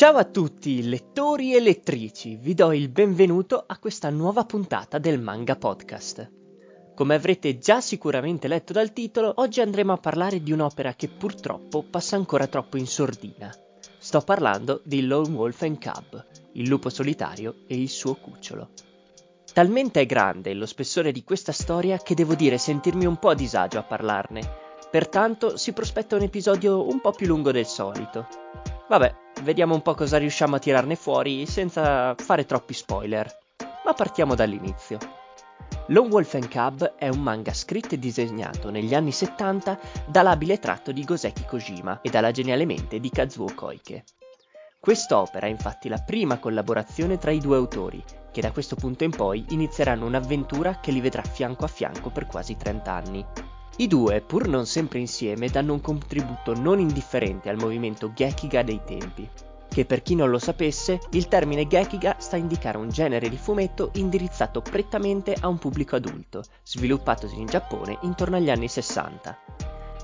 Ciao a tutti, lettori e lettrici, vi do il benvenuto a questa nuova puntata del Manga Podcast. Come avrete già sicuramente letto dal titolo, oggi andremo a parlare di un'opera che purtroppo passa ancora troppo in sordina. Sto parlando di Lone Wolf and Cub, il lupo solitario e il suo cucciolo. Talmente è grande lo spessore di questa storia che devo dire sentirmi un po' a disagio a parlarne, pertanto si prospetta un episodio un po' più lungo del solito. Vabbè, vediamo un po' cosa riusciamo a tirarne fuori senza fare troppi spoiler. Ma partiamo dall'inizio. Lone Wolf and Cub è un manga scritto e disegnato negli anni 70 dall'abile tratto di Goseki Kojima e dalla geniale mente di Kazuo Koike. Quest'opera è infatti la prima collaborazione tra i due autori, che da questo punto in poi inizieranno un'avventura che li vedrà fianco a fianco per quasi 30 anni. I due, pur non sempre insieme, danno un contributo non indifferente al movimento Gekiga dei tempi, che per chi non lo sapesse, il termine Gekiga sta a indicare un genere di fumetto indirizzato prettamente a un pubblico adulto, sviluppatosi in Giappone intorno agli anni 60.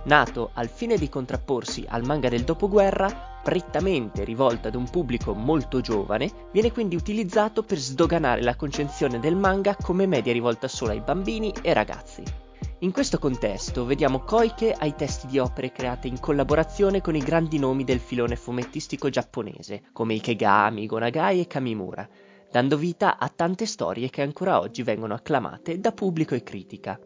Nato al fine di contrapporsi al manga del dopoguerra, prettamente rivolto ad un pubblico molto giovane, viene quindi utilizzato per sdoganare la concezione del manga come media rivolta solo ai bambini e ragazzi. In questo contesto vediamo Koike ai testi di opere create in collaborazione con i grandi nomi del filone fumettistico giapponese, come Ikegami, Gonagai e Kamimura, dando vita a tante storie che ancora oggi vengono acclamate da pubblico e critica.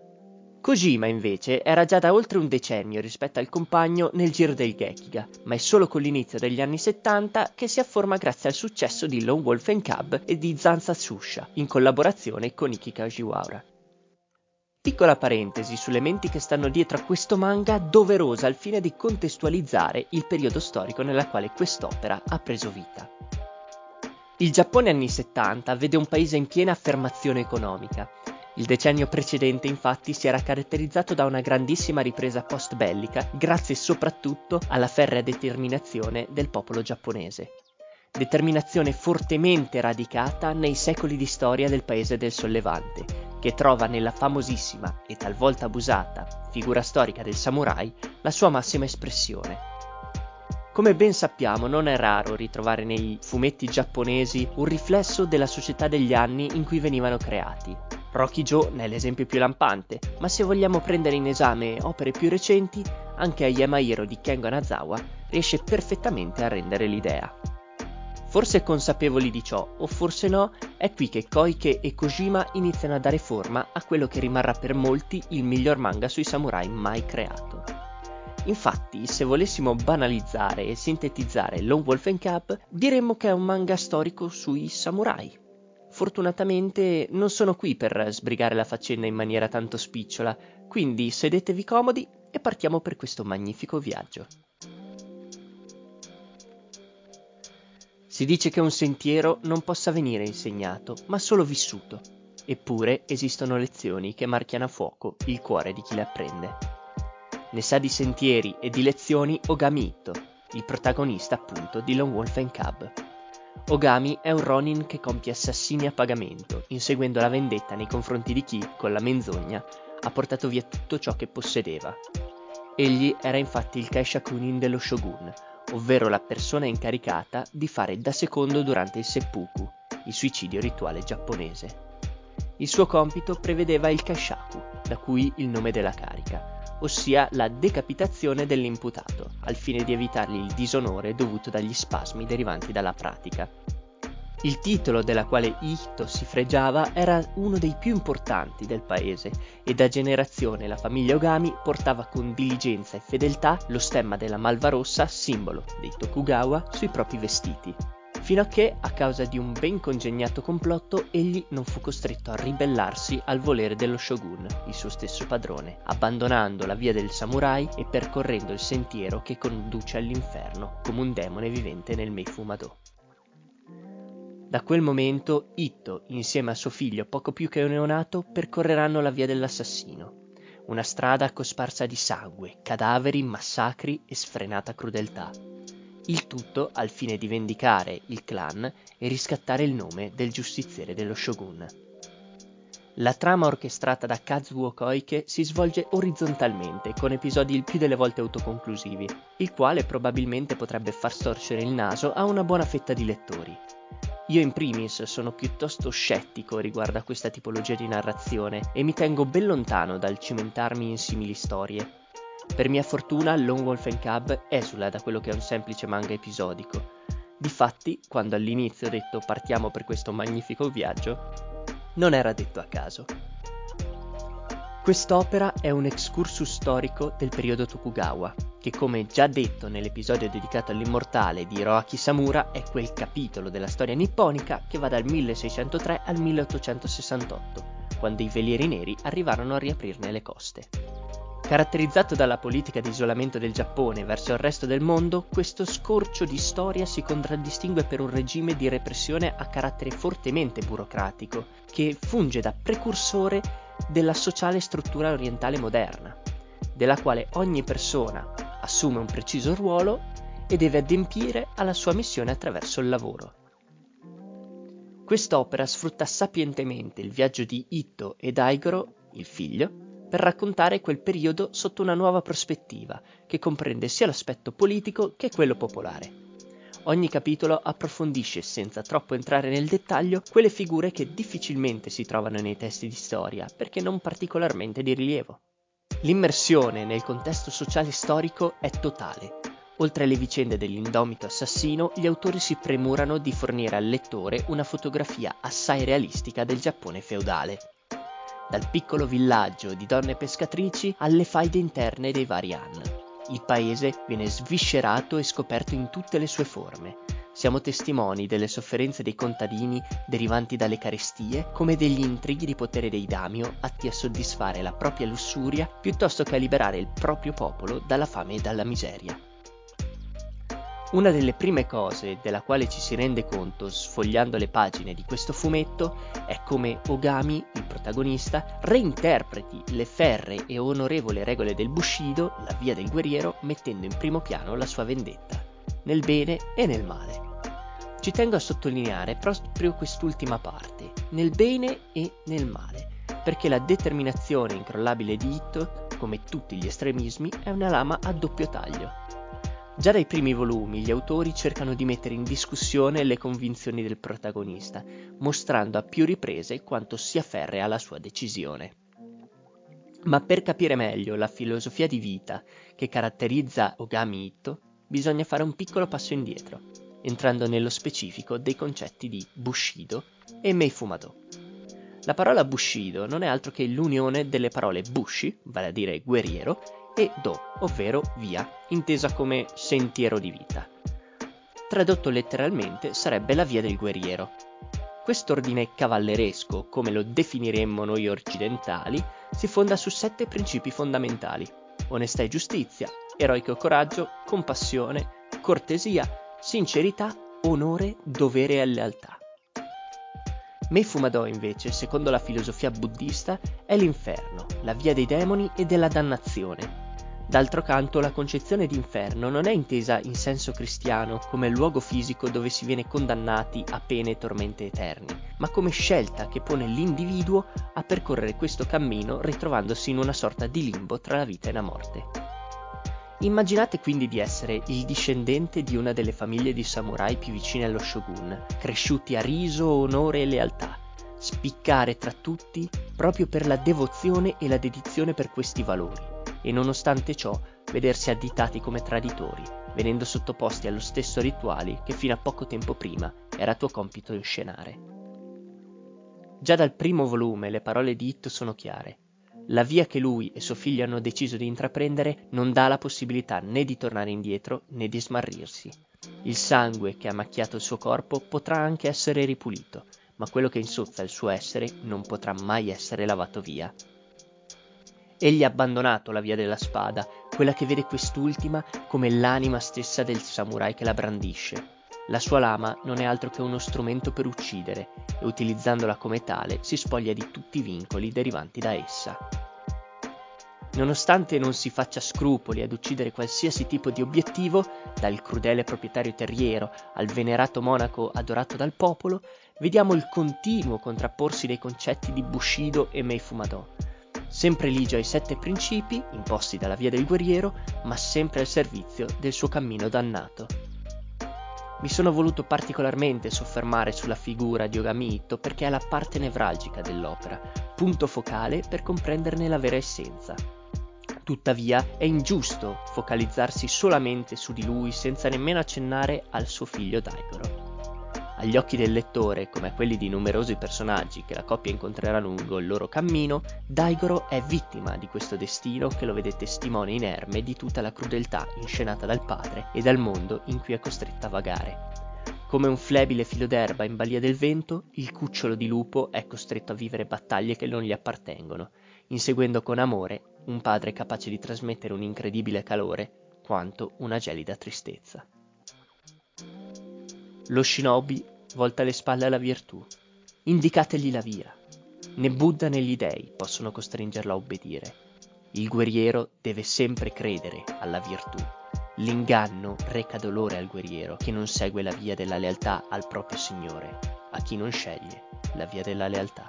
Kojima invece era già da oltre un decennio rispetto al compagno nel giro del Gekiga, ma è solo con l'inizio degli anni 70 che si afforma grazie al successo di Lone Wolf Cub e di Zanza Tsusha, in collaborazione con Iki Kajiwara. Piccola parentesi sulle menti che stanno dietro a questo manga, doverosa al fine di contestualizzare il periodo storico nella quale quest'opera ha preso vita. Il Giappone anni 70 vede un paese in piena affermazione economica. Il decennio precedente infatti si era caratterizzato da una grandissima ripresa post-bellica, grazie soprattutto alla ferrea determinazione del popolo giapponese. Determinazione fortemente radicata nei secoli di storia del paese del sollevante, che trova nella famosissima e talvolta abusata figura storica del samurai la sua massima espressione. Come ben sappiamo, non è raro ritrovare nei fumetti giapponesi un riflesso della società degli anni in cui venivano creati. Rocky Joe ne è l'esempio più lampante, ma se vogliamo prendere in esame opere più recenti, anche Ayama Hiro di Kengo Anazawa riesce perfettamente a rendere l'idea. Forse consapevoli di ciò, o forse no, è qui che Koike e Kojima iniziano a dare forma a quello che rimarrà per molti il miglior manga sui samurai mai creato. Infatti, se volessimo banalizzare e sintetizzare Lone Wolf and Cub, diremmo che è un manga storico sui samurai. Fortunatamente non sono qui per sbrigare la faccenda in maniera tanto spicciola, quindi sedetevi comodi e partiamo per questo magnifico viaggio. Si dice che un sentiero non possa venire insegnato, ma solo vissuto. Eppure esistono lezioni che marchiano a fuoco il cuore di chi le apprende. Ne sa di sentieri e di lezioni Ogami Ito, il protagonista appunto di Lone Wolf and Cub. Ogami è un Ronin che compie assassini a pagamento, inseguendo la vendetta nei confronti di chi, con la menzogna, ha portato via tutto ciò che possedeva. Egli era infatti il Kaishakunin dello Shogun, ovvero la persona incaricata di fare da secondo durante il seppuku, il suicidio rituale giapponese. Il suo compito prevedeva il kashaku, da cui il nome della carica, ossia la decapitazione dell'imputato, al fine di evitargli il disonore dovuto dagli spasmi derivanti dalla pratica. Il titolo della quale Ito si fregiava era uno dei più importanti del paese e da generazione la famiglia Ogami portava con diligenza e fedeltà lo stemma della malva rossa, simbolo dei Tokugawa, sui propri vestiti. Fino a che, a causa di un ben congegnato complotto, egli non fu costretto a ribellarsi al volere dello shogun, il suo stesso padrone, abbandonando la via del samurai e percorrendo il sentiero che conduce all'inferno come un demone vivente nel Meifumado. Da quel momento Itto, insieme a suo figlio poco più che neonato, percorreranno la via dell'assassino. Una strada cosparsa di sangue, cadaveri, massacri e sfrenata crudeltà. Il tutto al fine di vendicare il clan e riscattare il nome del giustiziere dello shogun. La trama orchestrata da Kazuo Koike si svolge orizzontalmente, con episodi il più delle volte autoconclusivi, il quale probabilmente potrebbe far storcere il naso a una buona fetta di lettori. Io in primis sono piuttosto scettico riguardo a questa tipologia di narrazione e mi tengo ben lontano dal cimentarmi in simili storie. Per mia fortuna Lone Wolf and Cub esula da quello che è un semplice manga episodico. Difatti, quando all'inizio ho detto partiamo per questo magnifico viaggio, non era detto a caso. Quest'opera è un excursus storico del periodo Tokugawa, che come già detto nell'episodio dedicato all'immortale di Hiroaki Samura è quel capitolo della storia nipponica che va dal 1603 al 1868, quando i velieri neri arrivarono a riaprirne le coste. Caratterizzato dalla politica di isolamento del Giappone verso il resto del mondo, questo scorcio di storia si contraddistingue per un regime di repressione a carattere fortemente burocratico, che funge da precursore della sociale struttura orientale moderna, della quale ogni persona assume un preciso ruolo e deve adempiere alla sua missione attraverso il lavoro. Quest'opera sfrutta sapientemente il viaggio di Ito e Daigoro, il figlio, per raccontare quel periodo sotto una nuova prospettiva, che comprende sia l'aspetto politico che quello popolare. Ogni capitolo approfondisce, senza troppo entrare nel dettaglio, quelle figure che difficilmente si trovano nei testi di storia, perché non particolarmente di rilievo. L'immersione nel contesto sociale storico è totale. Oltre alle vicende dell'indomito assassino, gli autori si premurano di fornire al lettore una fotografia assai realistica del Giappone feudale dal piccolo villaggio di donne pescatrici alle faide interne dei vari Han. Il paese viene sviscerato e scoperto in tutte le sue forme. Siamo testimoni delle sofferenze dei contadini derivanti dalle carestie, come degli intrighi di potere dei daimyo atti a soddisfare la propria lussuria piuttosto che a liberare il proprio popolo dalla fame e dalla miseria. Una delle prime cose della quale ci si rende conto sfogliando le pagine di questo fumetto è come Ogami, il protagonista, reinterpreti le ferre e onorevoli regole del Bushido, la via del guerriero, mettendo in primo piano la sua vendetta, nel bene e nel male. Ci tengo a sottolineare proprio quest'ultima parte, nel bene e nel male, perché la determinazione incrollabile di Ito, come tutti gli estremismi, è una lama a doppio taglio Già dai primi volumi gli autori cercano di mettere in discussione le convinzioni del protagonista, mostrando a più riprese quanto sia ferrea la sua decisione. Ma per capire meglio la filosofia di vita che caratterizza Ogami Ito, bisogna fare un piccolo passo indietro, entrando nello specifico dei concetti di Bushido e Meifumado. La parola Bushido non è altro che l'unione delle parole Bushi, vale a dire guerriero, e do, ovvero via, intesa come sentiero di vita. Tradotto letteralmente sarebbe la via del guerriero. Quest'ordine cavalleresco, come lo definiremmo noi occidentali, si fonda su sette principi fondamentali: onestà e giustizia, eroico coraggio, compassione, cortesia, sincerità, onore, dovere e lealtà. Mefumado invece, secondo la filosofia buddista, è l'inferno, la via dei demoni e della dannazione. D'altro canto, la concezione di inferno non è intesa in senso cristiano come luogo fisico dove si viene condannati a pene e tormenti eterni, ma come scelta che pone l'individuo a percorrere questo cammino ritrovandosi in una sorta di limbo tra la vita e la morte. Immaginate quindi di essere il discendente di una delle famiglie di samurai più vicine allo shogun, cresciuti a riso, onore e lealtà, spiccare tra tutti proprio per la devozione e la dedizione per questi valori, e nonostante ciò vedersi additati come traditori, venendo sottoposti allo stesso rituali che fino a poco tempo prima era tuo compito inscenare. Già dal primo volume le parole di Itto sono chiare. La via che lui e suo figlio hanno deciso di intraprendere non dà la possibilità né di tornare indietro né di smarrirsi. Il sangue che ha macchiato il suo corpo potrà anche essere ripulito, ma quello che insozza il suo essere non potrà mai essere lavato via. Egli ha abbandonato la via della spada, quella che vede quest'ultima come l'anima stessa del samurai che la brandisce. La sua lama non è altro che uno strumento per uccidere e utilizzandola come tale si spoglia di tutti i vincoli derivanti da essa. Nonostante non si faccia scrupoli ad uccidere qualsiasi tipo di obiettivo, dal crudele proprietario terriero al venerato monaco adorato dal popolo, vediamo il continuo contrapporsi dei concetti di Bushido e Mei Fumadò, sempre ligio ai sette principi imposti dalla via del guerriero, ma sempre al servizio del suo cammino dannato. Mi sono voluto particolarmente soffermare sulla figura di Ogamito perché è la parte nevralgica dell'opera, punto focale per comprenderne la vera essenza. Tuttavia è ingiusto focalizzarsi solamente su di lui senza nemmeno accennare al suo figlio Daigoro. Agli occhi del lettore, come a quelli di numerosi personaggi che la coppia incontrerà lungo il loro cammino, Daigoro è vittima di questo destino che lo vede testimone inerme di tutta la crudeltà inscenata dal padre e dal mondo in cui è costretta a vagare. Come un flebile filo d'erba in balia del vento, il cucciolo di lupo è costretto a vivere battaglie che non gli appartengono, inseguendo con amore un padre capace di trasmettere un incredibile calore quanto una gelida tristezza. Lo shinobi volta le spalle alla virtù. Indicategli la via. Né Buddha né gli dei possono costringerlo a obbedire. Il guerriero deve sempre credere alla virtù. L'inganno reca dolore al guerriero che non segue la via della lealtà al proprio Signore, a chi non sceglie la via della lealtà.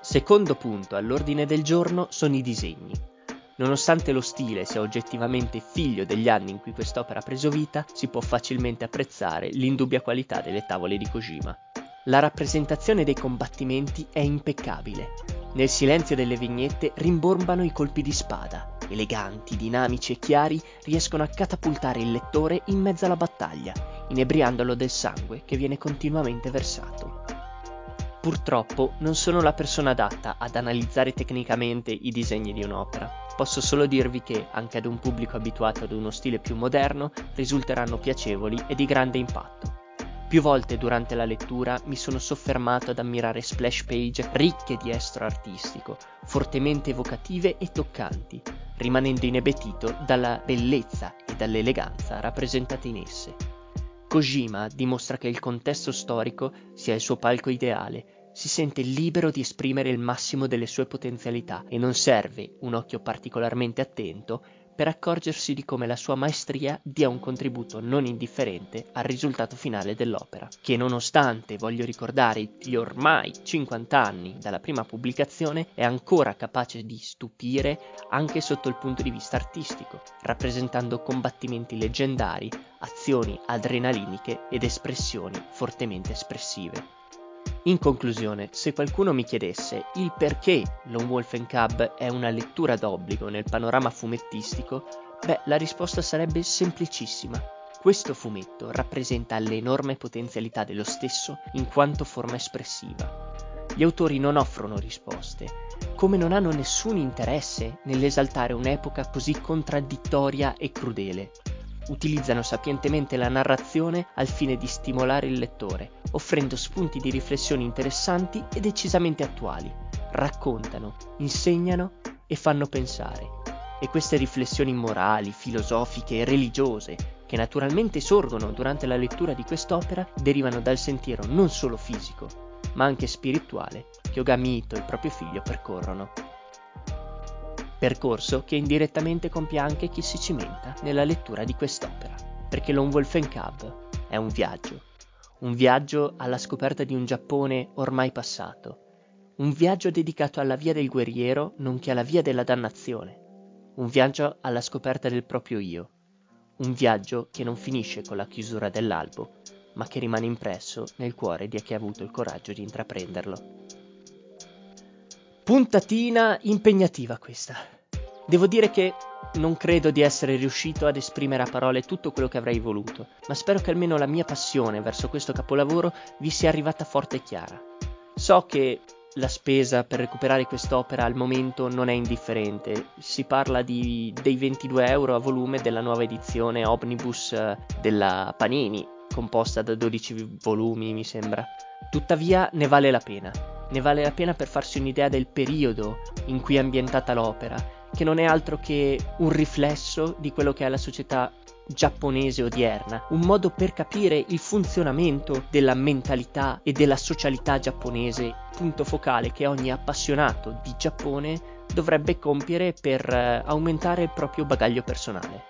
Secondo punto all'ordine del giorno sono i disegni. Nonostante lo stile sia oggettivamente figlio degli anni in cui quest'opera ha preso vita, si può facilmente apprezzare l'indubbia qualità delle tavole di Kojima. La rappresentazione dei combattimenti è impeccabile. Nel silenzio delle vignette rimbombano i colpi di spada. Eleganti, dinamici e chiari riescono a catapultare il lettore in mezzo alla battaglia, inebriandolo del sangue che viene continuamente versato. Purtroppo non sono la persona adatta ad analizzare tecnicamente i disegni di un'opera. Posso solo dirvi che, anche ad un pubblico abituato ad uno stile più moderno, risulteranno piacevoli e di grande impatto. Più volte durante la lettura mi sono soffermato ad ammirare splash page ricche di estro artistico, fortemente evocative e toccanti, rimanendo inebetito dalla bellezza e dall'eleganza rappresentate in esse. Kojima dimostra che il contesto storico sia il suo palco ideale si sente libero di esprimere il massimo delle sue potenzialità e non serve un occhio particolarmente attento per accorgersi di come la sua maestria dia un contributo non indifferente al risultato finale dell'opera, che nonostante, voglio ricordare, gli ormai 50 anni dalla prima pubblicazione, è ancora capace di stupire anche sotto il punto di vista artistico, rappresentando combattimenti leggendari, azioni adrenaliniche ed espressioni fortemente espressive. In conclusione, se qualcuno mi chiedesse il perché Lone Wolf Cub è una lettura d'obbligo nel panorama fumettistico, beh, la risposta sarebbe semplicissima. Questo fumetto rappresenta l'enorme potenzialità dello stesso in quanto forma espressiva. Gli autori non offrono risposte, come non hanno nessun interesse nell'esaltare un'epoca così contraddittoria e crudele utilizzano sapientemente la narrazione al fine di stimolare il lettore, offrendo spunti di riflessione interessanti e decisamente attuali. Raccontano, insegnano e fanno pensare. E queste riflessioni morali, filosofiche e religiose, che naturalmente sorgono durante la lettura di quest'opera, derivano dal sentiero non solo fisico, ma anche spirituale che Ogamito e il proprio figlio percorrono percorso che indirettamente compie anche chi si cimenta nella lettura di quest'opera, perché Lone Wolf Cub è un viaggio, un viaggio alla scoperta di un Giappone ormai passato, un viaggio dedicato alla via del guerriero nonché alla via della dannazione, un viaggio alla scoperta del proprio io, un viaggio che non finisce con la chiusura dell'albo, ma che rimane impresso nel cuore di chi ha avuto il coraggio di intraprenderlo. Puntatina impegnativa questa. Devo dire che non credo di essere riuscito ad esprimere a parole tutto quello che avrei voluto, ma spero che almeno la mia passione verso questo capolavoro vi sia arrivata forte e chiara. So che la spesa per recuperare quest'opera al momento non è indifferente, si parla di, dei 22 euro a volume della nuova edizione omnibus eh, della Panini, composta da 12 volumi mi sembra. Tuttavia ne vale la pena ne vale la pena per farsi un'idea del periodo in cui è ambientata l'opera, che non è altro che un riflesso di quello che è la società giapponese odierna, un modo per capire il funzionamento della mentalità e della socialità giapponese, punto focale che ogni appassionato di Giappone dovrebbe compiere per eh, aumentare il proprio bagaglio personale.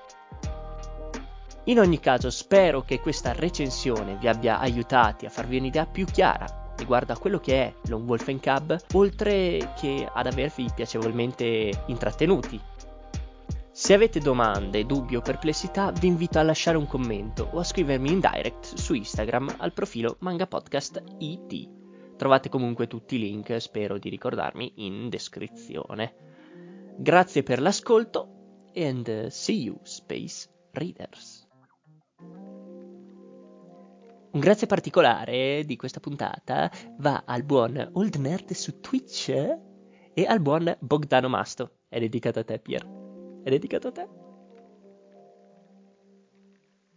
In ogni caso spero che questa recensione vi abbia aiutati a farvi un'idea più chiara riguardo a quello che è Lone Wolf Cub, oltre che ad avervi piacevolmente intrattenuti. Se avete domande, dubbi o perplessità, vi invito a lasciare un commento o a scrivermi in direct su Instagram al profilo Manga Podcast IT. Trovate comunque tutti i link, spero di ricordarmi, in descrizione. Grazie per l'ascolto and see you, Space Readers. Un grazie particolare di questa puntata va al buon Old Nerd su Twitch e al buon Bogdano Masto. È dedicato a te, Pier. È dedicato a te.